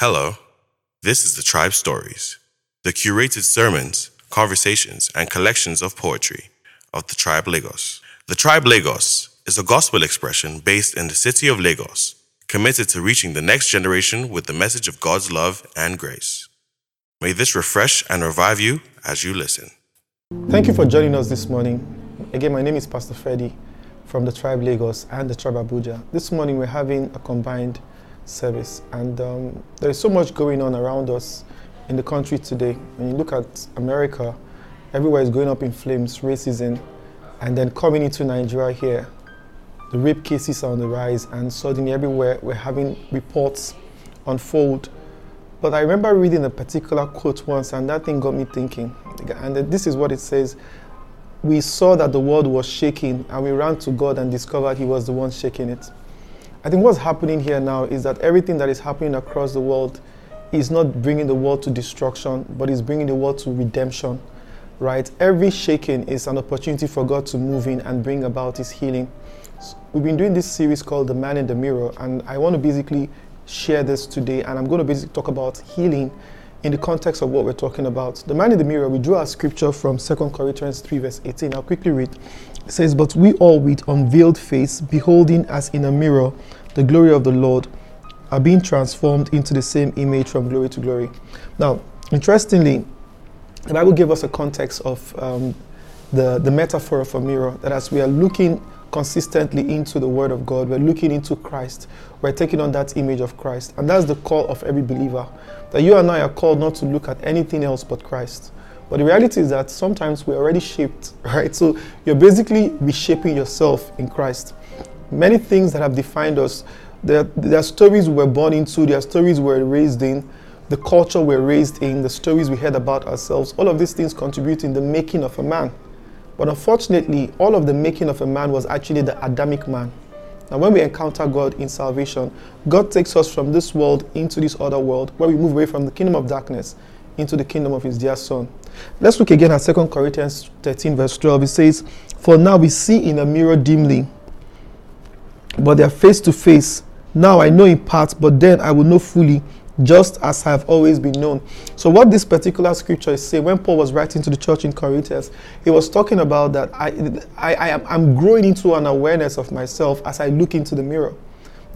Hello, this is the Tribe Stories, the curated sermons, conversations, and collections of poetry of the Tribe Lagos. The Tribe Lagos is a gospel expression based in the city of Lagos, committed to reaching the next generation with the message of God's love and grace. May this refresh and revive you as you listen. Thank you for joining us this morning. Again, my name is Pastor Freddy from the Tribe Lagos and the Tribe Abuja. This morning we're having a combined service, and um, there is so much going on around us in the country today. When you look at America, everywhere is going up in flames, racism, and then coming into Nigeria here, the rape cases are on the rise, and suddenly everywhere we're having reports unfold. But I remember reading a particular quote once, and that thing got me thinking. And this is what it says We saw that the world was shaking, and we ran to God and discovered He was the one shaking it. I think what's happening here now is that everything that is happening across the world is not bringing the world to destruction, but is bringing the world to redemption, right? Every shaking is an opportunity for God to move in and bring about His healing. We've been doing this series called The Man in the Mirror, and I want to basically share this today, and I'm going to basically talk about healing in the context of what we're talking about. The man in the mirror, we drew our scripture from 2 Corinthians 3, verse 18. I'll quickly read. Says, But we all with unveiled face, beholding as in a mirror the glory of the Lord, are being transformed into the same image from glory to glory. Now, interestingly, the Bible gave us a context of um, the, the metaphor of a mirror, that as we are looking consistently into the Word of God. We're looking into Christ. We're taking on that image of Christ. And that's the call of every believer. That you and I are called not to look at anything else but Christ. But the reality is that sometimes we're already shaped, right? So you're basically reshaping yourself in Christ. Many things that have defined us, there, there are stories we were born into, there are stories we were raised in, the culture we're raised in, the stories we heard about ourselves. All of these things contribute in the making of a man. But unfortunately, all of the making of a man was actually the Adamic man. Now, when we encounter God in salvation, God takes us from this world into this other world where we move away from the kingdom of darkness into the kingdom of his dear son. Let's look again at 2 Corinthians 13, verse 12. It says, For now we see in a mirror dimly, but they are face to face. Now I know in part, but then I will know fully, just as I have always been known. So, what this particular scripture is saying, when Paul was writing to the church in Corinthians, he was talking about that I, I, I am I'm growing into an awareness of myself as I look into the mirror.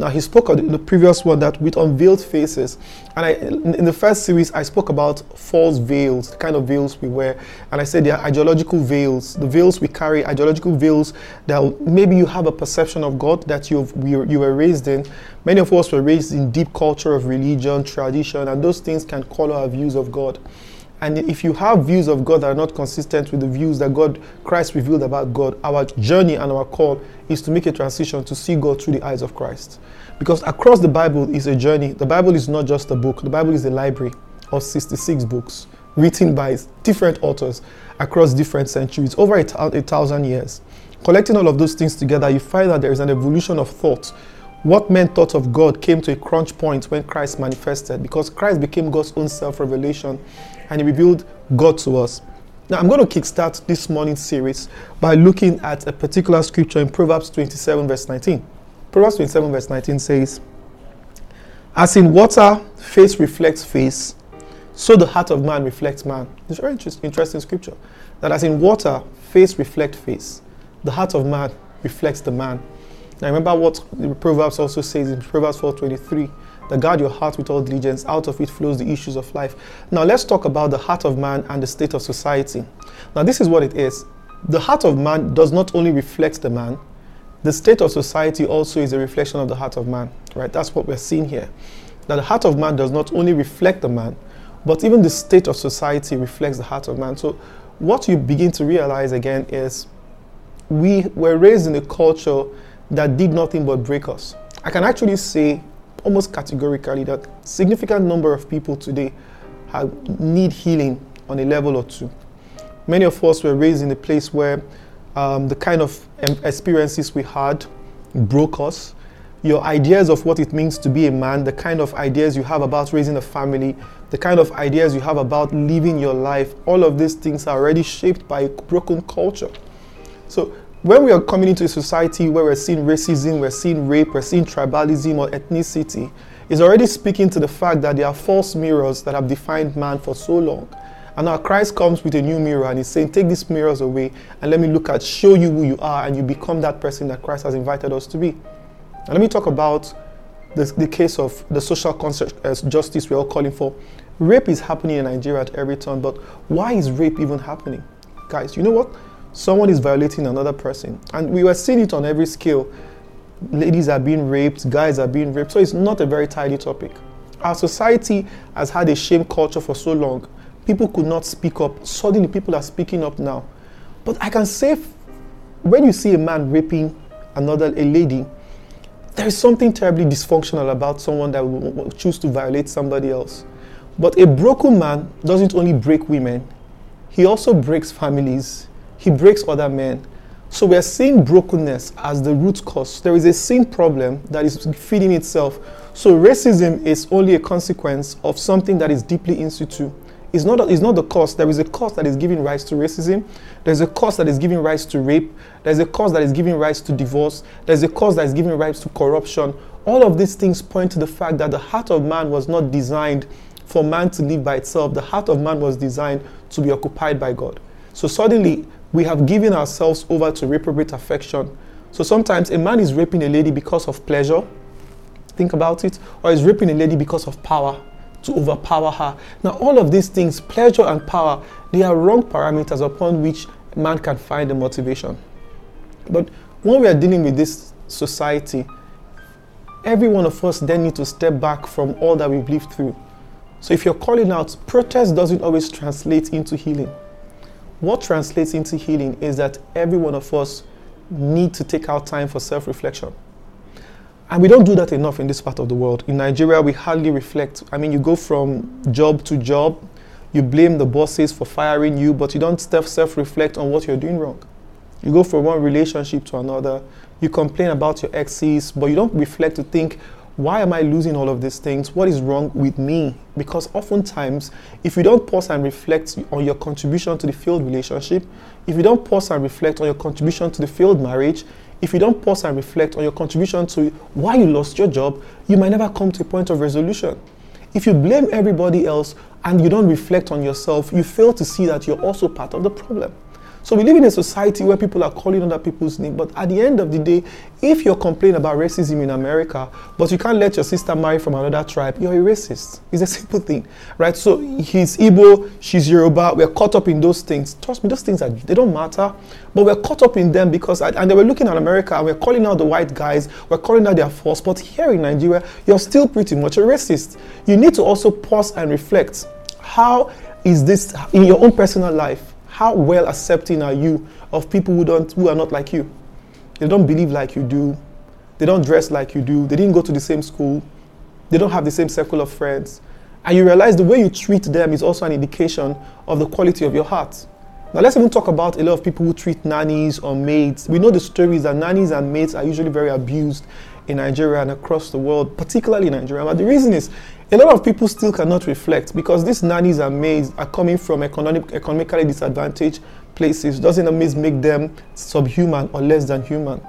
Now, he spoke in the previous one that with unveiled faces. And I, in the first series, I spoke about false veils, the kind of veils we wear. And I said they are ideological veils, the veils we carry, ideological veils that maybe you have a perception of God that you've, you were raised in. Many of us were raised in deep culture of religion, tradition, and those things can color our views of God. And if you have views of God that are not consistent with the views that God, Christ revealed about God, our journey and our call is to make a transition to see God through the eyes of Christ. Because across the Bible is a journey. The Bible is not just a book, the Bible is a library of 66 books written by different authors across different centuries, over a, a thousand years. Collecting all of those things together, you find that there is an evolution of thought what men thought of God came to a crunch point when Christ manifested because Christ became God's own self revelation and He revealed God to us. Now, I'm going to kickstart this morning's series by looking at a particular scripture in Proverbs 27, verse 19. Proverbs 27, verse 19 says, As in water, face reflects face, so the heart of man reflects man. It's a very interesting scripture. That as in water, face reflects face, the heart of man reflects the man. Now remember what Proverbs also says in Proverbs 4:23, that guard your heart with all diligence, out of it flows the issues of life. Now let's talk about the heart of man and the state of society. Now this is what it is. The heart of man does not only reflect the man, the state of society also is a reflection of the heart of man, right? That's what we're seeing here. That the heart of man does not only reflect the man, but even the state of society reflects the heart of man. So what you begin to realize again is we were raised in a culture that did nothing but break us. I can actually say almost categorically that significant number of people today have, need healing on a level or two. Many of us were raised in a place where um, the kind of experiences we had broke us. Your ideas of what it means to be a man, the kind of ideas you have about raising a family, the kind of ideas you have about living your life, all of these things are already shaped by a broken culture. So when we are coming into a society where we're seeing racism, we're seeing rape, we're seeing tribalism or ethnicity, is already speaking to the fact that there are false mirrors that have defined man for so long. And now Christ comes with a new mirror and he's saying, Take these mirrors away and let me look at, show you who you are, and you become that person that Christ has invited us to be. And let me talk about the, the case of the social uh, justice we're all calling for. Rape is happening in Nigeria at every turn, but why is rape even happening? Guys, you know what? Someone is violating another person. And we were seeing it on every scale. Ladies are being raped, guys are being raped. So it's not a very tidy topic. Our society has had a shame culture for so long. People could not speak up. Suddenly, people are speaking up now. But I can say, when you see a man raping another a lady, there is something terribly dysfunctional about someone that will choose to violate somebody else. But a broken man doesn't only break women, he also breaks families, he breaks other men. So we are seeing brokenness as the root cause. There is a sin problem that is feeding itself. So racism is only a consequence of something that is deeply in situ. It's not, it's not the cause. There is a cause that is giving rise to racism. There's a cause that is giving rise to rape. There's a cause that is giving rise to divorce. There's a cause that is giving rise to corruption. All of these things point to the fact that the heart of man was not designed for man to live by itself. The heart of man was designed to be occupied by God. So suddenly, we have given ourselves over to reprobate affection. So sometimes a man is raping a lady because of pleasure. Think about it. Or is raping a lady because of power to overpower her. Now, all of these things, pleasure and power, they are wrong parameters upon which man can find the motivation. But when we are dealing with this society, every one of us then need to step back from all that we've lived through. So if you're calling out, protest doesn't always translate into healing. What translates into healing is that every one of us need to take out time for self-reflection. And we don't do that enough in this part of the world. In Nigeria, we hardly reflect. I mean, you go from job to job, you blame the bosses for firing you, but you don't self reflect on what you're doing wrong. You go from one relationship to another, you complain about your exes, but you don't reflect to think, why am I losing all of these things? What is wrong with me? Because oftentimes, if you don't pause and reflect on your contribution to the failed relationship, if you don't pause and reflect on your contribution to the failed marriage, if you don't pause and reflect on your contribution to why you lost your job, you might never come to a point of resolution. If you blame everybody else and you don't reflect on yourself, you fail to see that you're also part of the problem. So we live in a society where people are calling other people's name, but at the end of the day, if you're complaining about racism in America, but you can't let your sister marry from another tribe, you're a racist. It's a simple thing, right? So he's Igbo, she's Yoruba, we're caught up in those things. Trust me, those things are they don't matter, but we're caught up in them because and they were looking at America and we're calling out the white guys, we're calling out their force, but here in Nigeria, you're still pretty much a racist. You need to also pause and reflect. How is this in your own personal life? How well accepting are you of people who don't who are not like you? They don't believe like you do. They don't dress like you do. They didn't go to the same school. They don't have the same circle of friends. And you realize the way you treat them is also an indication of the quality of your heart. Now let's even talk about a lot of people who treat nannies or maids. We know the stories that nannies and maids are usually very abused in Nigeria and across the world, particularly in Nigeria. But the reason is a lot of people still cannot reflect because these nannies and maids are coming from economic, economically disadvantaged places. Doesn't always make them subhuman or less than human.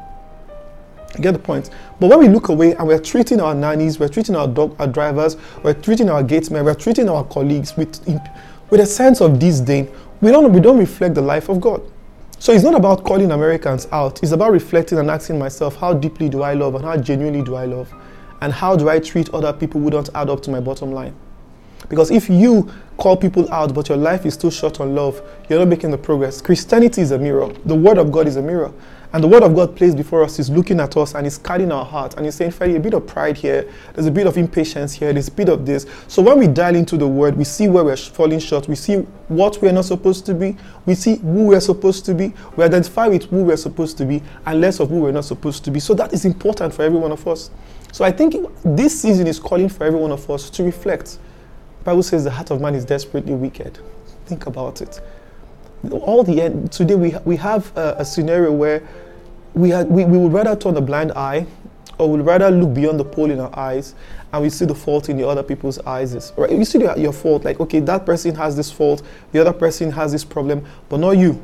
You get the point? But when we look away and we're treating our nannies, we're treating our dog, our drivers, we're treating our gatesmen, we're treating our colleagues with, with a sense of disdain, we don't, we don't reflect the life of God. So it's not about calling Americans out. It's about reflecting and asking myself, how deeply do I love and how genuinely do I love? And how do I treat other people who don't add up to my bottom line? Because if you call people out, but your life is still short on love, you're not making the progress. Christianity is a mirror. The Word of God is a mirror. And the Word of God placed before us is looking at us and is scanning our heart and is saying, Freddie, a bit of pride here, there's a bit of impatience here, there's a bit of this. So when we dial into the Word, we see where we're falling short, we see what we're not supposed to be, we see who we're supposed to be, we identify with who we're supposed to be, and less of who we're not supposed to be. So that is important for every one of us. So I think this season is calling for every one of us to reflect. The Bible says the heart of man is desperately wicked. Think about it. All the end, today we, we have a, a scenario where we, had, we, we would rather turn a blind eye or we'd rather look beyond the pole in our eyes and we see the fault in the other people's eyes. Right? You see your fault, like, okay, that person has this fault, the other person has this problem, but not you.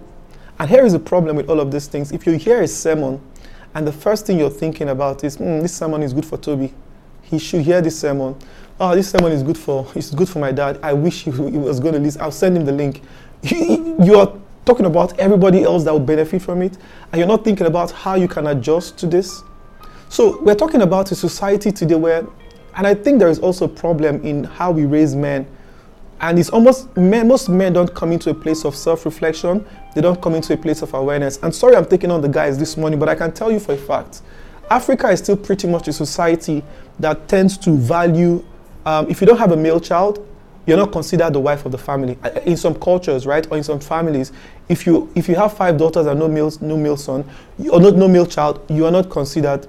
And here is the problem with all of these things. If you hear a sermon and the first thing you're thinking about is, mm, this sermon is good for Toby. he should hear this sermon. Oh, this sermon is good for it's good for my dad. I wish he, he was going to listen. I'll send him the link. You are talking about everybody else that will benefit from it, and you're not thinking about how you can adjust to this. So we're talking about a society today where, and I think there is also a problem in how we raise men. And it's almost men, most men don't come into a place of self-reflection. They don't come into a place of awareness. And sorry, I'm taking on the guys this morning, but I can tell you for a fact, Africa is still pretty much a society that tends to value. Um, if you don't have a male child, you're not considered the wife of the family. Uh, in some cultures, right, or in some families, if you if you have five daughters and no male no male son, or not no male child, you are not considered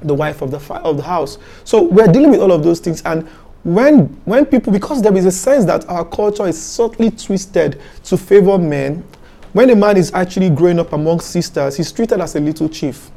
the wife of the of the house. So we're dealing with all of those things, and when when people because there is a sense that our culture is subtly twisted to favor men, when a man is actually growing up among sisters, he's treated as a little chief.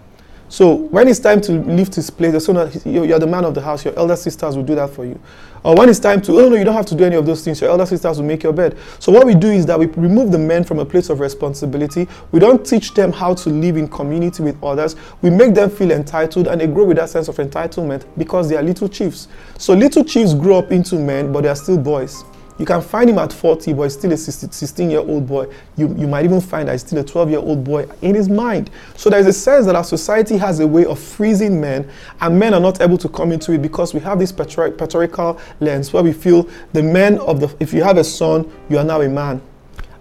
So when it's time to leave his place, the so you're the man of the house, your elder sisters will do that for you. Or when it's time to, oh no, you don't have to do any of those things, your elder sisters will make your bed. So what we do is that we remove the men from a place of responsibility. We don't teach them how to live in community with others. We make them feel entitled and they grow with that sense of entitlement because they are little chiefs. So little chiefs grow up into men, but they are still boys. You can find him at 40, but he's still a 16 year old boy. You, you might even find that he's still a 12 year old boy in his mind. So there's a sense that our society has a way of freezing men, and men are not able to come into it because we have this patriarchal lens where we feel the men of the, if you have a son, you are now a man.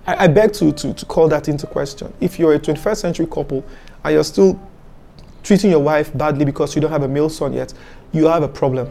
I, I beg to, to, to call that into question. If you're a 21st century couple and you're still treating your wife badly because you don't have a male son yet, you have a problem.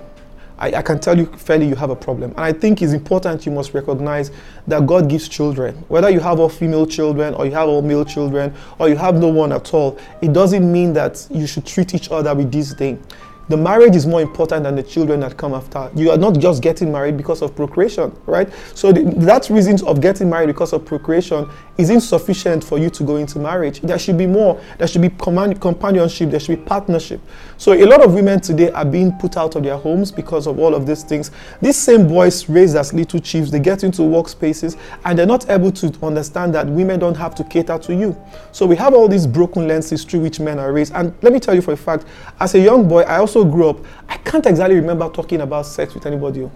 I, I, can tell you fairly you have a problem. And I think it's important you must recognize that God gives children. Whether you have all female children or you have all male children or you have no one at all, it doesn't mean that you should treat each other with disdain the marriage is more important than the children that come after. You are not just getting married because of procreation, right? So the, that reasons of getting married because of procreation is insufficient for you to go into marriage. There should be more. There should be command, companionship. There should be partnership. So a lot of women today are being put out of their homes because of all of these things. These same boys raised as little chiefs, they get into workspaces and they're not able to understand that women don't have to cater to you. So we have all these broken lenses through which men are raised. And let me tell you for a fact, as a young boy, I also also grew up, I can't exactly remember talking about sex with anybody. Oh.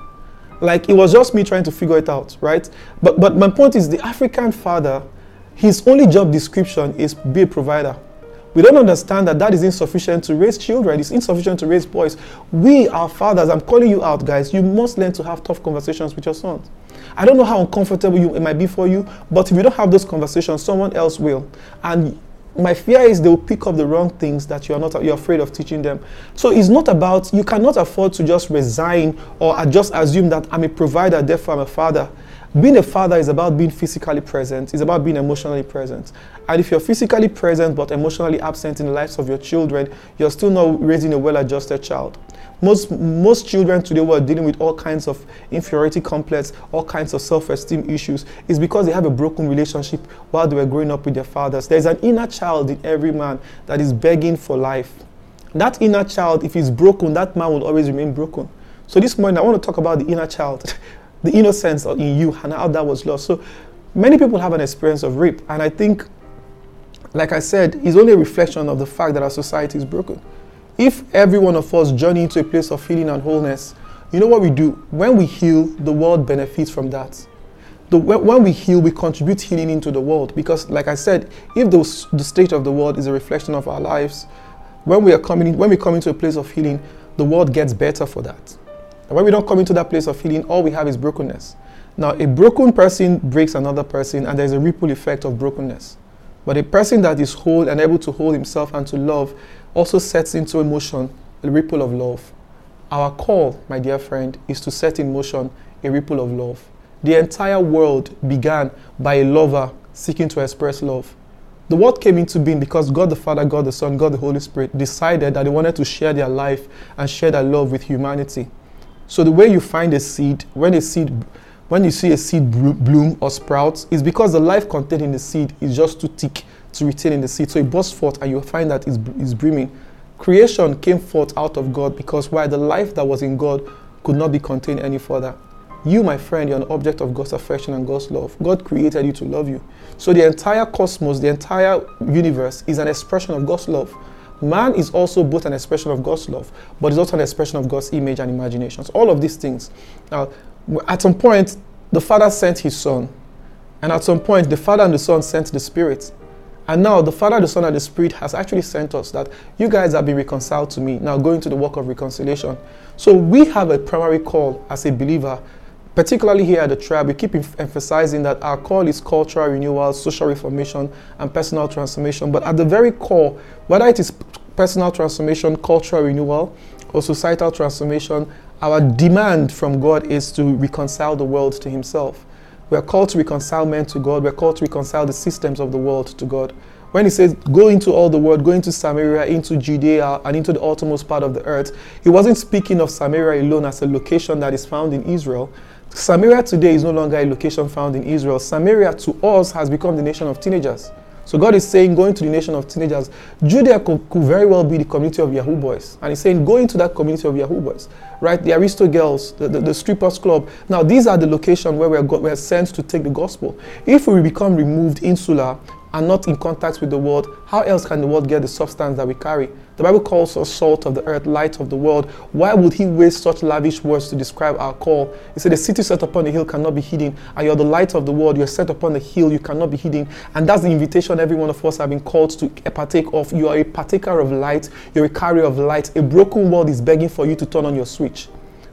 Like it was just me trying to figure it out, right? But but my point is the African father, his only job description is be a provider. We don't understand that that is insufficient to raise children. It's insufficient to raise boys. We, are fathers, I'm calling you out, guys. You must learn to have tough conversations with your sons. I don't know how uncomfortable you, it might be for you, but if you don't have those conversations, someone else will. And my fear is they will pick up the wrong things that you are not you're afraid of teaching them. So it's not about you cannot afford to just resign or just assume that i'm a provider therefore i'm a father. Being a father is about being physically present it's about being emotionally present. And if you're physically present but emotionally absent in the lives of your children you're still not raising a well-adjusted child most, most children today who are dealing with all kinds of inferiority complex, all kinds of self-esteem issues, is because they have a broken relationship while they were growing up with their fathers. There's an inner child in every man that is begging for life. That inner child, if it's broken, that man will always remain broken. So this morning, I want to talk about the inner child, the innocence in you, and how that was lost. So many people have an experience of rape, and I think, like I said, it's only a reflection of the fact that our society is broken. If every one of us journey into a place of healing and wholeness, you know what we do? When we heal, the world benefits from that. The, when we heal, we contribute healing into the world because, like I said, if the, the state of the world is a reflection of our lives, when we are coming, in, when we come into a place of healing, the world gets better for that. And when we don't come into that place of healing, all we have is brokenness. Now, a broken person breaks another person, and there's a ripple effect of brokenness. But a person that is whole and able to hold himself and to love also sets into motion a ripple of love. Our call, my dear friend, is to set in motion a ripple of love. The entire world began by a lover seeking to express love. The world came into being because God the Father, God the Son, God the Holy Spirit decided that they wanted to share their life and share their love with humanity. So the way you find a seed, when a seed when you see a seed bloom or sprout, is because the life contained in the seed is just too thick to retain in the seed. So it bursts forth and you find that it's, it's brimming. Creation came forth out of God because why the life that was in God could not be contained any further. You, my friend, you're an object of God's affection and God's love. God created you to love you. So the entire cosmos, the entire universe is an expression of God's love. Man is also both an expression of God's love, but is also an expression of God's image and imaginations. All of these things. Now, at some point, the Father sent His Son, and at some point, the Father and the Son sent the Spirit. And now the Father, the Son, and the Spirit has actually sent us that you guys have been reconciled to me. Now going to the work of reconciliation. So we have a primary call as a believer, particularly here at the tribe. We keep emphasizing that our call is cultural renewal, social reformation, and personal transformation. But at the very core, whether it is personal transformation, cultural renewal, or societal transformation, our demand from God is to reconcile the world to Himself. We are called to reconcile men to God. We're called to reconcile the systems of the world to God. When he says, go into all the world, go into Samaria, into Judea, and into the uttermost part of the earth, he wasn't speaking of Samaria alone as a location that is found in Israel. Samaria today is no longer a location found in Israel. Samaria to us has become the nation of teenagers. So God is saying, going to the nation of teenagers. Judea could, could, very well be the community of Yahoo boys. And he's saying, go into that community of Yahoo boys, right? The Aristo girls, the, the, the strippers club. Now, these are the locations where we're, we're sent to take the gospel. If we become removed insular, and not in contact with the world, how else can the world get the substance that we carry? The Bible calls us salt of the earth, light of the world. Why would he waste such lavish words to describe our call? He said, The city set upon the hill cannot be hidden, and you're the light of the world. You're set upon the hill, you cannot be hidden. And that's the invitation every one of us have been called to partake of. You are a partaker of light, you're a carrier of light. A broken world is begging for you to turn on your switch.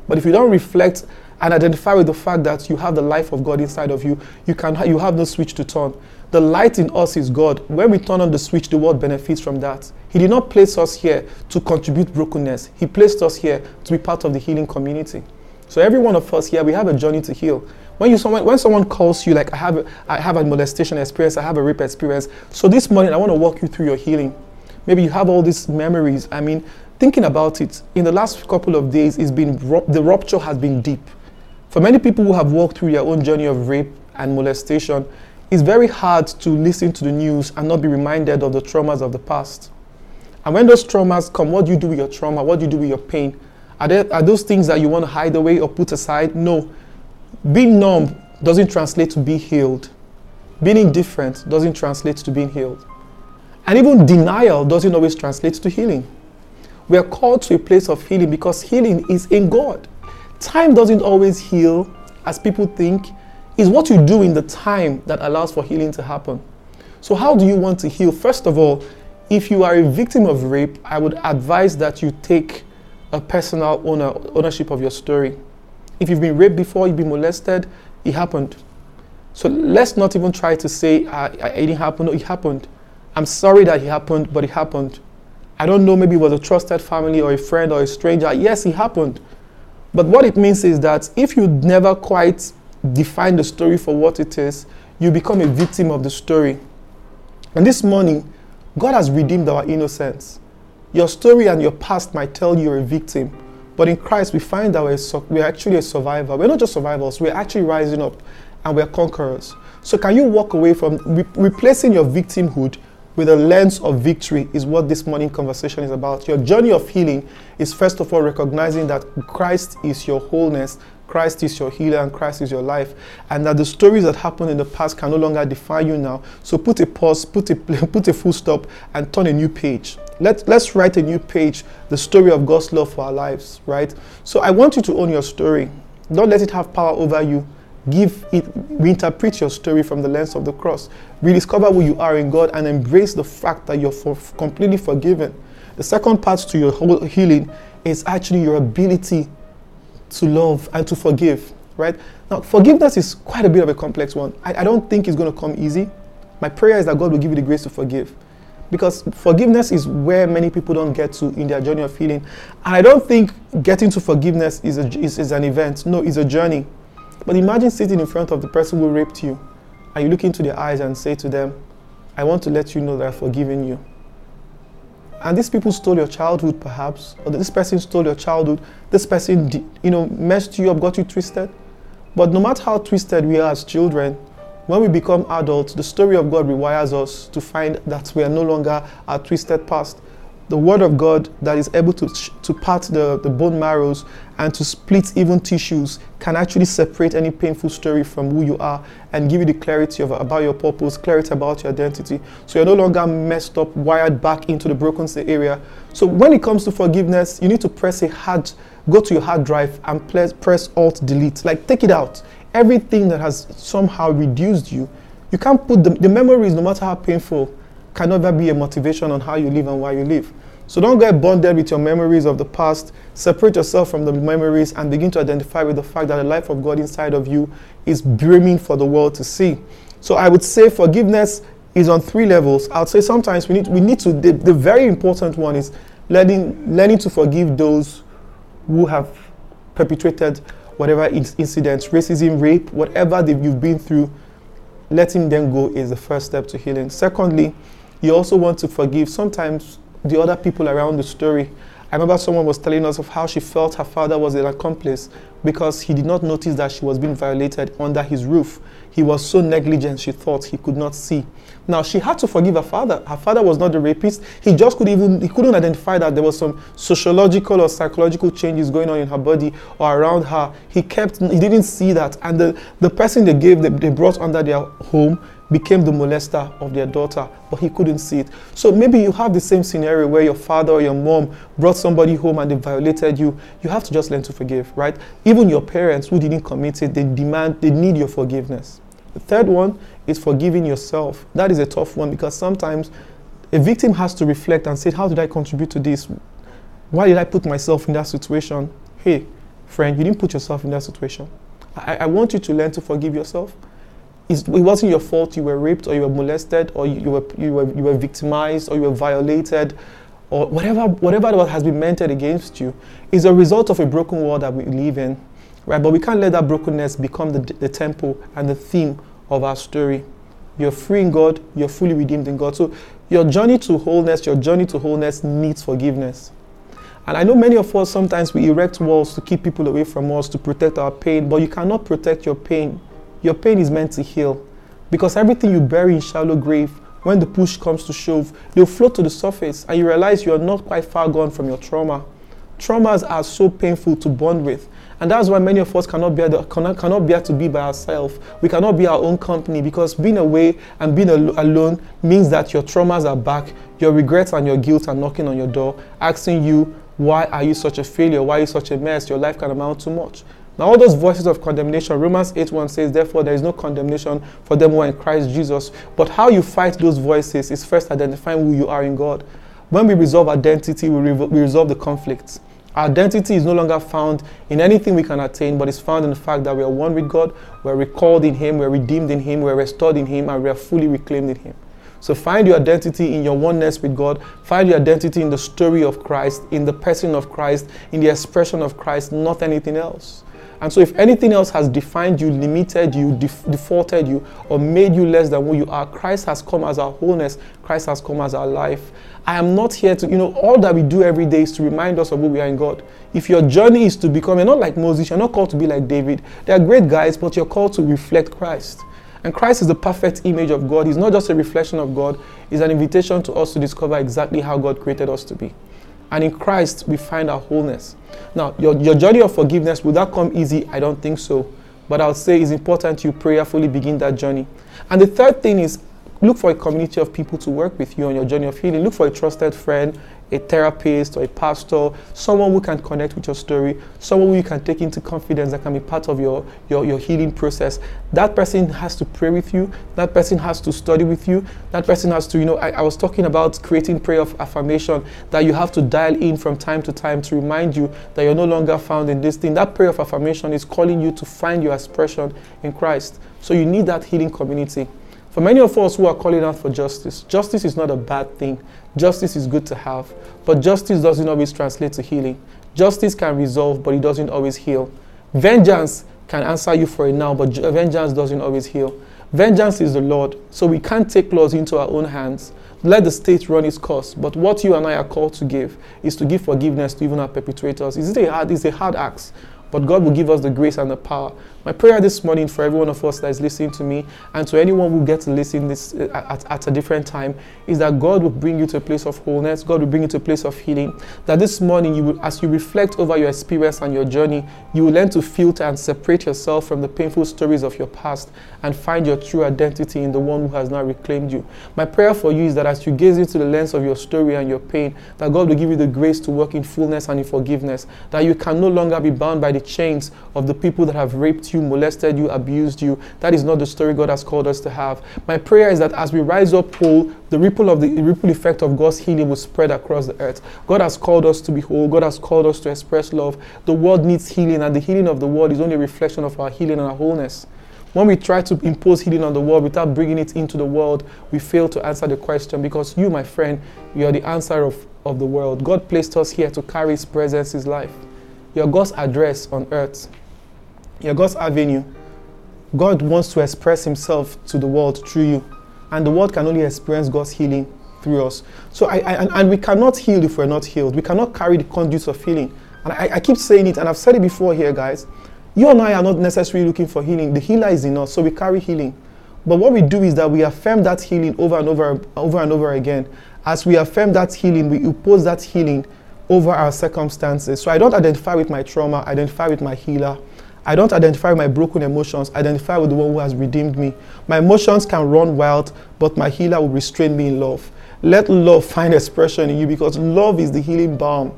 But if you don't reflect and identify with the fact that you have the life of God inside of you, you can you have no switch to turn. The light in us is God. When we turn on the switch, the world benefits from that. He did not place us here to contribute brokenness. He placed us here to be part of the healing community. So every one of us here, we have a journey to heal. When you someone when someone calls you like I have a, I have a molestation experience, I have a rape experience. So this morning I want to walk you through your healing. Maybe you have all these memories. I mean, thinking about it, in the last couple of days, it's been the rupture has been deep. For many people who have walked through their own journey of rape and molestation, it's very hard to listen to the news and not be reminded of the traumas of the past. And when those traumas come, what do you do with your trauma? What do you do with your pain? Are, there, are those things that you want to hide away or put aside? No. Being numb doesn't translate to be healed. Being indifferent doesn't translate to being healed. And even denial doesn't always translate to healing. We are called to a place of healing because healing is in God. Time doesn't always heal as people think is what you do in the time that allows for healing to happen. So, how do you want to heal? First of all, if you are a victim of rape, I would advise that you take a personal owner, ownership of your story. If you've been raped before, you've been molested, it happened. So let's not even try to say uh, it didn't happen. No, it happened. I'm sorry that it happened, but it happened. I don't know, maybe it was a trusted family or a friend or a stranger. Yes, it happened. But what it means is that if you never quite define the story for what it is, you become a victim of the story. And this morning, God has redeemed our innocence. Your story and your past might tell you you're a victim, but in Christ we find that we're, we're actually a survivor. We're not just survivors, we're actually rising up and we're conquerors. So, can you walk away from re- replacing your victimhood with a lens of victory? Is what this morning conversation is about. Your journey of healing is first of all recognizing that Christ is your wholeness Christ is your healer and Christ is your life, and that the stories that happened in the past can no longer define you now. So put a pause, put a put a full stop, and turn a new page. Let let's write a new page, the story of God's love for our lives, right? So I want you to own your story. Don't let it have power over you. Give it, reinterpret your story from the lens of the cross. Rediscover who you are in God and embrace the fact that you're for, completely forgiven. The second part to your whole healing is actually your ability to love and to forgive, right? Now, forgiveness is quite a bit of a complex one. I, I don't think it's going to come easy. My prayer is that God will give you the grace to forgive. Because forgiveness is where many people don't get to in their journey of healing. And I don't think getting to forgiveness is, a, is, is an event. No, it's a journey. But imagine sitting in front of the person who raped you and you look into their eyes and say to them, I want to let you know that I've forgiven you. And these people stole your childhood, perhaps, or this person stole your childhood. This person, you know, messed you up, got you twisted. But no matter how twisted we are as children, when we become adults, the story of God rewires us to find that we are no longer our twisted past. The word of God that is able to, to part the, the bone marrows and to split even tissues can actually separate any painful story from who you are and give you the clarity of, about your purpose, clarity about your identity. So you're no longer messed up, wired back into the broken area. So when it comes to forgiveness, you need to press a hard, go to your hard drive and press, press Alt Delete. Like take it out. Everything that has somehow reduced you, you can't put the, the memories, no matter how painful, can never be a motivation on how you live and why you live. So don't get bonded with your memories of the past. Separate yourself from the memories and begin to identify with the fact that the life of God inside of you is brimming for the world to see. So I would say forgiveness is on three levels. I would say sometimes we need we need to the, the very important one is learning learning to forgive those who have perpetrated whatever incidents, racism, rape, whatever you've been through. Letting them go is the first step to healing. Secondly, you also want to forgive sometimes the other people around the story. I remember someone was telling us of how she felt her father was an accomplice because he did not notice that she was being violated under his roof. He was so negligent, she thought he could not see. Now she had to forgive her father. Her father was not the rapist. He just could even he couldn't identify that there was some sociological or psychological changes going on in her body or around her. He kept he didn't see that. And the, the person they gave they brought under their home became the molester of their daughter, but he couldn't see it. So maybe you have the same scenario where your father or your mom brought somebody home and they violated you. You have to just learn to forgive, right? Even your parents who didn't commit it, they demand, they need your forgiveness. The third one is forgiving yourself. That is a tough one because sometimes a victim has to reflect and say, How did I contribute to this? Why did I put myself in that situation? Hey, friend, you didn't put yourself in that situation. I, I want you to learn to forgive yourself it wasn't your fault you were raped or you were molested or you, you, were, you, were, you were victimized or you were violated or whatever, whatever has been meant against you is a result of a broken world that we live in. Right? But we can't let that brokenness become the, the temple and the theme of our story. You're free in God, you're fully redeemed in God. So your journey to wholeness, your journey to wholeness needs forgiveness. And I know many of us sometimes we erect walls to keep people away from us, to protect our pain, but you cannot protect your pain your pain is meant to heal. Because everything you bury in shallow grave, when the push comes to shove, they'll float to the surface and you realize you are not quite far gone from your trauma. Traumas are so painful to bond with. And that's why many of us cannot bear, the, cannot, cannot bear to be by ourselves. We cannot be our own company because being away and being al- alone means that your traumas are back, your regrets and your guilt are knocking on your door, asking you, why are you such a failure? Why are you such a mess? Your life can amount to much. Now, all those voices of condemnation, Romans 8 1 says, Therefore, there is no condemnation for them who are in Christ Jesus. But how you fight those voices is first identifying who you are in God. When we resolve identity, we, we resolve the conflict. Our identity is no longer found in anything we can attain, but is found in the fact that we are one with God, we're recalled in Him, we're redeemed in Him, we're restored in Him, and we are fully reclaimed in Him. So find your identity in your oneness with God. Find your identity in the story of Christ, in the person of Christ, in the expression of Christ, not anything else. And so, if anything else has defined you, limited you, def- defaulted you, or made you less than who you are, Christ has come as our wholeness. Christ has come as our life. I am not here to, you know, all that we do every day is to remind us of who we are in God. If your journey is to become, you're not like Moses, you're not called to be like David. They are great guys, but you're called to reflect Christ. And Christ is the perfect image of God. He's not just a reflection of God, He's an invitation to us to discover exactly how God created us to be. And in Christ, we find our wholeness. Now, your, your journey of forgiveness, will that come easy? I don't think so. But I would say it's important you prayerfully begin that journey. And the third thing is look for a community of people to work with you on your journey of healing. Look for a trusted friend, a therapist or a pastor, someone who can connect with your story, someone who you can take into confidence that can be part of your, your, your healing process. That person has to pray with you, that person has to study with you, that person has to, you know, I, I was talking about creating prayer of affirmation that you have to dial in from time to time to remind you that you're no longer found in this thing. That prayer of affirmation is calling you to find your expression in Christ. So you need that healing community. For many of us who are calling out for justice, justice is not a bad thing. Justice is good to have, but justice doesn't always translate to healing. Justice can resolve, but it doesn't always heal. Vengeance can answer you for it now, but vengeance doesn't always heal. Vengeance is the Lord, so we can't take laws into our own hands. Let the state run its course. But what you and I are called to give is to give forgiveness to even our perpetrators. Is it a hard? It's a hard act, but God will give us the grace and the power My prayer this morning for every one of us that is listening to me and to anyone who gets to listen this uh, at, at a different time is that God will bring you to a place of wholeness. God will bring you to a place of healing. That this morning, you will, as you reflect over your experience and your journey, you will learn to filter and separate yourself from the painful stories of your past and find your true identity in the one who has now reclaimed you. My prayer for you is that as you gaze into the lens of your story and your pain, that God will give you the grace to work in fullness and in forgiveness. That you can no longer be bound by the chains of the people that have raped you, molested you, abused you. That is not the story God has called us to have. My prayer is that as we rise up whole, the ripple of the ripple effect of God's healing will spread across the earth. God has called us to be whole. God has called us to express love. The world needs healing, and the healing of the world is only a reflection of our healing and our wholeness. When we try to impose healing on the world without bringing it into the world, we fail to answer the question because you, my friend, you are the answer of, of the world. God placed us here to carry His presence, His life. You're God's address on earth. You're God's avenue. God wants to express Himself to the world through you, and the world can only experience God's healing through us. So, I, I and, and, we cannot heal if we're not healed. We cannot carry the conduits of healing. And I, I keep saying it, and I've said it before here, guys. You and I are not necessarily looking for healing. The healer is in us, so we carry healing. But what we do is that we affirm that healing over and over, over and over again. As we affirm that healing, we impose that healing over our circumstances. So I don't identify with my trauma, identify with my healer. I don't identify with my broken emotions, identify with the one who has redeemed me. My emotions can run wild, but my healer will restrain me in love. Let love find expression in you because love is the healing balm.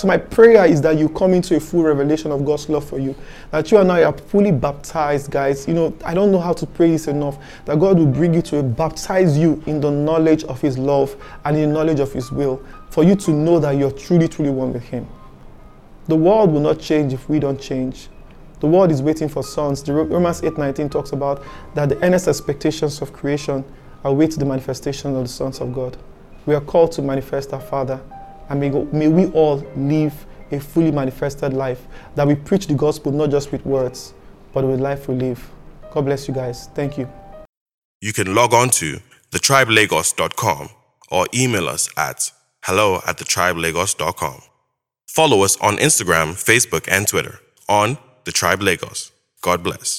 So my prayer is that you come into a full revelation of God's love for you. That you and I are fully baptized, guys. You know, I don't know how to pray this enough. That God will bring you to baptize you in the knowledge of His love and in the knowledge of His will, for you to know that you're truly, truly one with Him. The world will not change if we don't change. The world is waiting for sons. The Romans 8:19 talks about that the earnest expectations of creation await the manifestation of the sons of God. We are called to manifest our Father and may, may we all live a fully manifested life. That we preach the gospel not just with words, but with life we live. God bless you guys. Thank you. You can log on to thetribelagos.com or email us at hello at thetribelagos.com. Follow us on Instagram, Facebook, and Twitter on The Tribe Lagos. God bless.